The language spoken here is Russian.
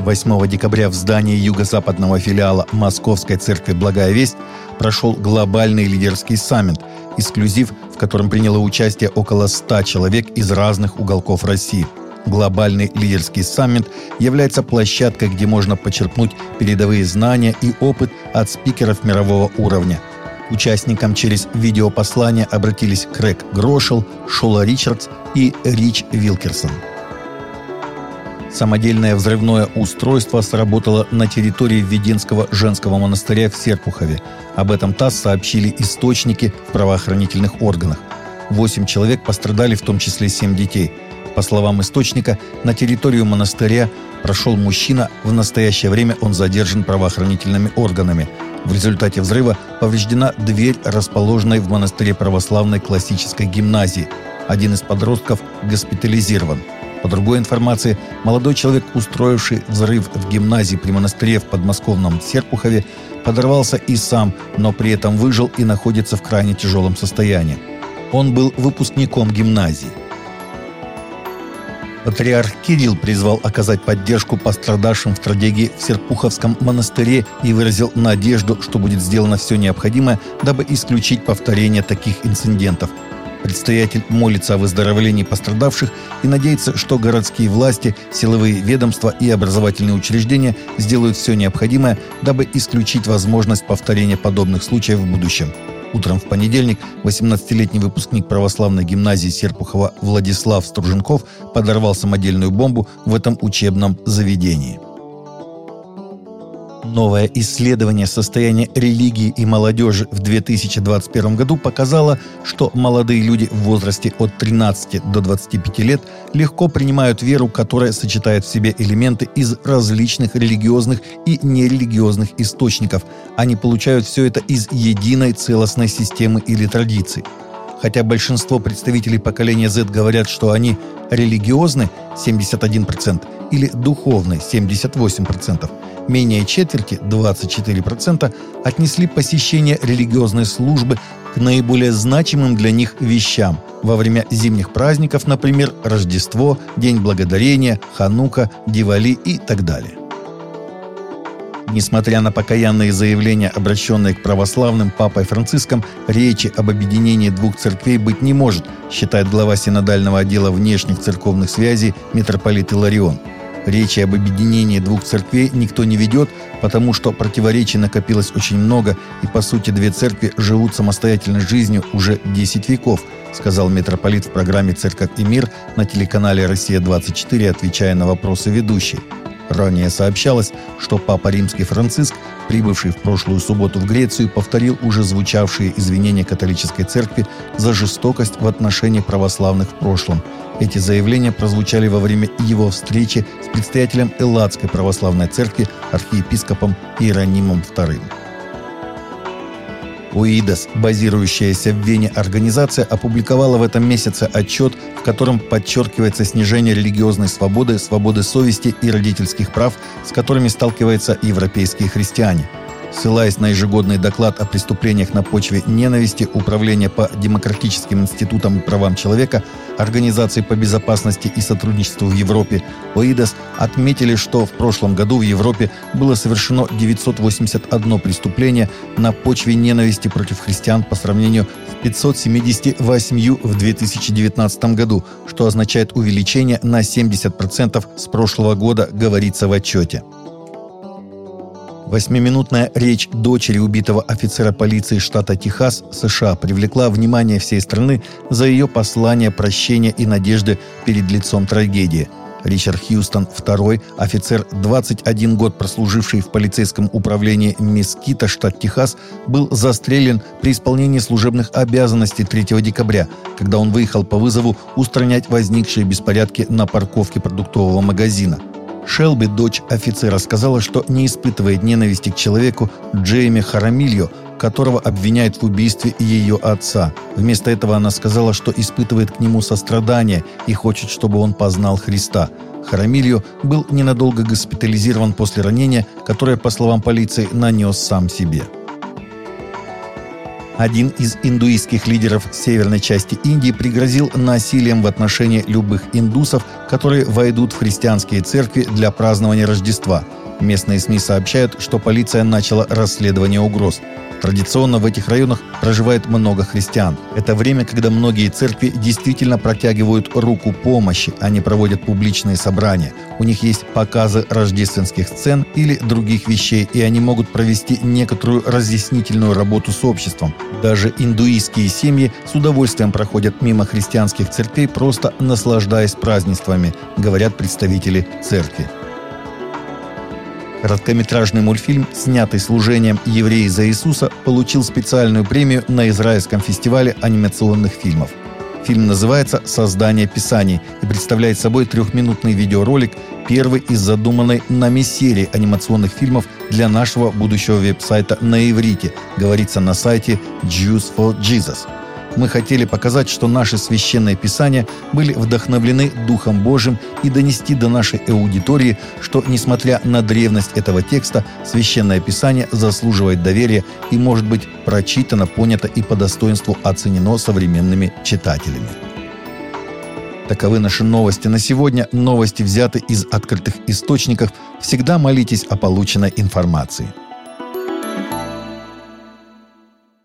8 декабря в здании юго-западного филиала Московской церкви «Благая весть» прошел глобальный лидерский саммит, эксклюзив, в котором приняло участие около 100 человек из разных уголков России. Глобальный лидерский саммит является площадкой, где можно почерпнуть передовые знания и опыт от спикеров мирового уровня. Участникам через видеопослание обратились Крэг Грошел, Шола Ричардс и Рич Вилкерсон – Самодельное взрывное устройство сработало на территории Введенского женского монастыря в Серпухове. Об этом ТАСС сообщили источники в правоохранительных органах. Восемь человек пострадали, в том числе семь детей. По словам источника, на территорию монастыря прошел мужчина, в настоящее время он задержан правоохранительными органами. В результате взрыва повреждена дверь, расположенной в монастыре православной классической гимназии. Один из подростков госпитализирован. По другой информации, молодой человек, устроивший взрыв в гимназии при монастыре в подмосковном Серпухове, подорвался и сам, но при этом выжил и находится в крайне тяжелом состоянии. Он был выпускником гимназии. Патриарх Кирилл призвал оказать поддержку пострадавшим в трагедии в Серпуховском монастыре и выразил надежду, что будет сделано все необходимое, дабы исключить повторение таких инцидентов – Предстоятель молится о выздоровлении пострадавших и надеется, что городские власти, силовые ведомства и образовательные учреждения сделают все необходимое, дабы исключить возможность повторения подобных случаев в будущем. Утром в понедельник 18-летний выпускник православной гимназии Серпухова Владислав Струженков подорвал самодельную бомбу в этом учебном заведении. Новое исследование состояния религии и молодежи в 2021 году показало, что молодые люди в возрасте от 13 до 25 лет легко принимают веру, которая сочетает в себе элементы из различных религиозных и нерелигиозных источников. Они получают все это из единой целостной системы или традиции. Хотя большинство представителей поколения Z говорят, что они религиозны 71% или духовны 78%, менее четверти, 24%, отнесли посещение религиозной службы к наиболее значимым для них вещам во время зимних праздников, например, Рождество, День Благодарения, Ханука, Дивали и так далее. Несмотря на покаянные заявления, обращенные к православным Папой Франциском, речи об объединении двух церквей быть не может, считает глава синодального отдела внешних церковных связей митрополит Иларион – Речи об объединении двух церквей никто не ведет, потому что противоречий накопилось очень много, и по сути две церкви живут самостоятельной жизнью уже 10 веков, сказал митрополит в программе «Церковь и мир» на телеканале «Россия-24», отвечая на вопросы ведущей. Ранее сообщалось, что Папа Римский Франциск, прибывший в прошлую субботу в Грецию, повторил уже звучавшие извинения католической церкви за жестокость в отношении православных в прошлом. Эти заявления прозвучали во время его встречи с предстоятелем Элладской православной церкви архиепископом Иеронимом II. УИДОС, базирующаяся в Вене. Организация, опубликовала в этом месяце отчет, в котором подчеркивается снижение религиозной свободы, свободы совести и родительских прав, с которыми сталкиваются европейские христиане – Ссылаясь на ежегодный доклад о преступлениях на почве ненависти Управления по демократическим институтам и правам человека Организации по безопасности и сотрудничеству в Европе ОИДОС отметили, что в прошлом году в Европе было совершено 981 преступление на почве ненависти против христиан по сравнению с 578 в 2019 году, что означает увеличение на 70% с прошлого года, говорится в отчете. Восьмиминутная речь дочери убитого офицера полиции штата Техас, США, привлекла внимание всей страны за ее послание прощения и надежды перед лицом трагедии. Ричард Хьюстон II, офицер, 21 год прослуживший в полицейском управлении Мескита, штат Техас, был застрелен при исполнении служебных обязанностей 3 декабря, когда он выехал по вызову устранять возникшие беспорядки на парковке продуктового магазина – Шелби, дочь офицера, сказала, что не испытывает ненависти к человеку Джейми Харамильо, которого обвиняют в убийстве ее отца. Вместо этого она сказала, что испытывает к нему сострадание и хочет, чтобы он познал Христа. Харамильо был ненадолго госпитализирован после ранения, которое, по словам полиции, нанес сам себе. Один из индуистских лидеров северной части Индии пригрозил насилием в отношении любых индусов, которые войдут в христианские церкви для празднования Рождества. Местные СМИ сообщают, что полиция начала расследование угроз. Традиционно в этих районах проживает много христиан. Это время, когда многие церкви действительно протягивают руку помощи, а не проводят публичные собрания. У них есть показы рождественских сцен или других вещей, и они могут провести некоторую разъяснительную работу с обществом. Даже индуистские семьи с удовольствием проходят мимо христианских церквей, просто наслаждаясь празднествами, говорят представители церкви. Короткометражный мультфильм, снятый служением «Евреи за Иисуса», получил специальную премию на Израильском фестивале анимационных фильмов. Фильм называется «Создание Писаний» и представляет собой трехминутный видеоролик, первый из задуманной нами серии анимационных фильмов для нашего будущего веб-сайта на иврите, говорится на сайте Jews for Jesus – мы хотели показать, что наши священные писания были вдохновлены Духом Божьим и донести до нашей аудитории, что, несмотря на древность этого текста, священное писание заслуживает доверия и может быть прочитано, понято и по достоинству оценено современными читателями. Таковы наши новости на сегодня. Новости взяты из открытых источников. Всегда молитесь о полученной информации.